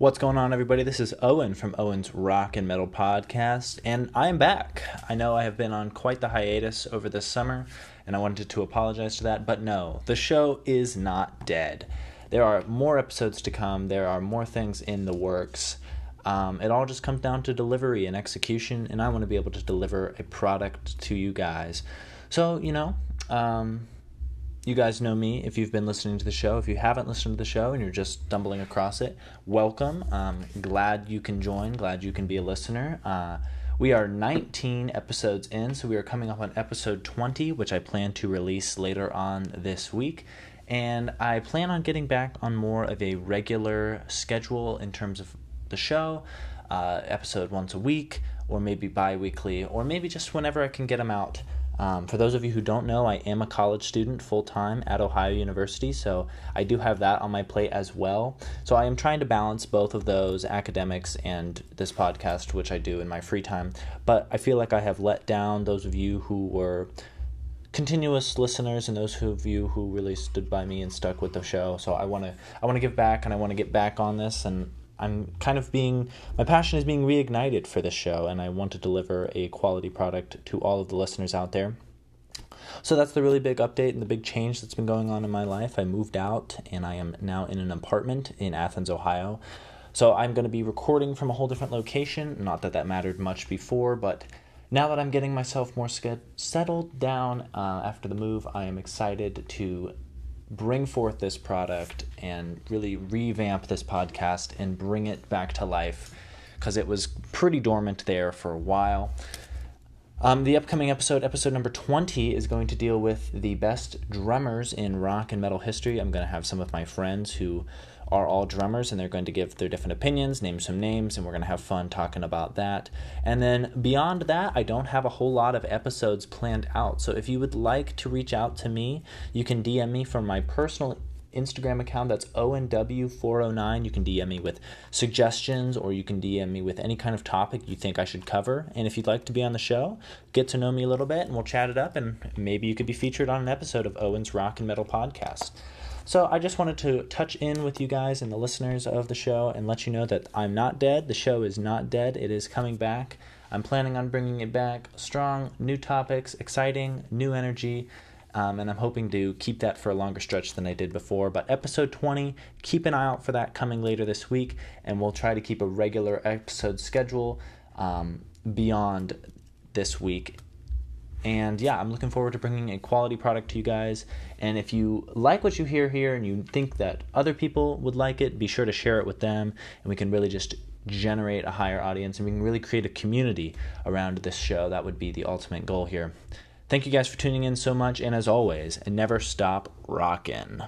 What's going on, everybody? This is Owen from Owen's Rock and Metal Podcast, and I am back. I know I have been on quite the hiatus over this summer, and I wanted to apologize to that, but no, the show is not dead. There are more episodes to come, there are more things in the works. Um, it all just comes down to delivery and execution, and I want to be able to deliver a product to you guys. So, you know, um, you guys know me if you've been listening to the show. If you haven't listened to the show and you're just stumbling across it, welcome. Um, glad you can join. Glad you can be a listener. Uh, we are 19 episodes in, so we are coming up on episode 20, which I plan to release later on this week. And I plan on getting back on more of a regular schedule in terms of the show, uh, episode once a week, or maybe bi weekly, or maybe just whenever I can get them out. Um, for those of you who don't know, I am a college student full time at Ohio University, so I do have that on my plate as well. So I am trying to balance both of those academics and this podcast, which I do in my free time. But I feel like I have let down those of you who were continuous listeners and those of you who really stood by me and stuck with the show. So I want to I want to give back and I want to get back on this and I'm kind of being my passion is being reignited for this show, and I want to deliver a quality product to all of the listeners out there. So that's the really big update and the big change that's been going on in my life. I moved out and I am now in an apartment in Athens, Ohio. So I'm going to be recording from a whole different location. Not that that mattered much before, but now that I'm getting myself more settled down uh, after the move, I am excited to bring forth this product and really revamp this podcast and bring it back to life because it was pretty dormant there for a while. Um, the upcoming episode, episode number 20, is going to deal with the best drummers in rock and metal history. I'm going to have some of my friends who are all drummers and they're going to give their different opinions, name some names, and we're going to have fun talking about that. And then beyond that, I don't have a whole lot of episodes planned out. So if you would like to reach out to me, you can DM me from my personal Instagram account that's ONW409. You can DM me with suggestions or you can DM me with any kind of topic you think I should cover. And if you'd like to be on the show, get to know me a little bit and we'll chat it up and maybe you could be featured on an episode of Owen's Rock and Metal Podcast. So I just wanted to touch in with you guys and the listeners of the show and let you know that I'm not dead. The show is not dead. It is coming back. I'm planning on bringing it back strong, new topics, exciting, new energy. Um, and I'm hoping to keep that for a longer stretch than I did before. But episode 20, keep an eye out for that coming later this week, and we'll try to keep a regular episode schedule um, beyond this week and yeah, I'm looking forward to bringing a quality product to you guys. And if you like what you hear here and you think that other people would like it, be sure to share it with them. And we can really just generate a higher audience and we can really create a community around this show. That would be the ultimate goal here. Thank you guys for tuning in so much. And as always, never stop rocking.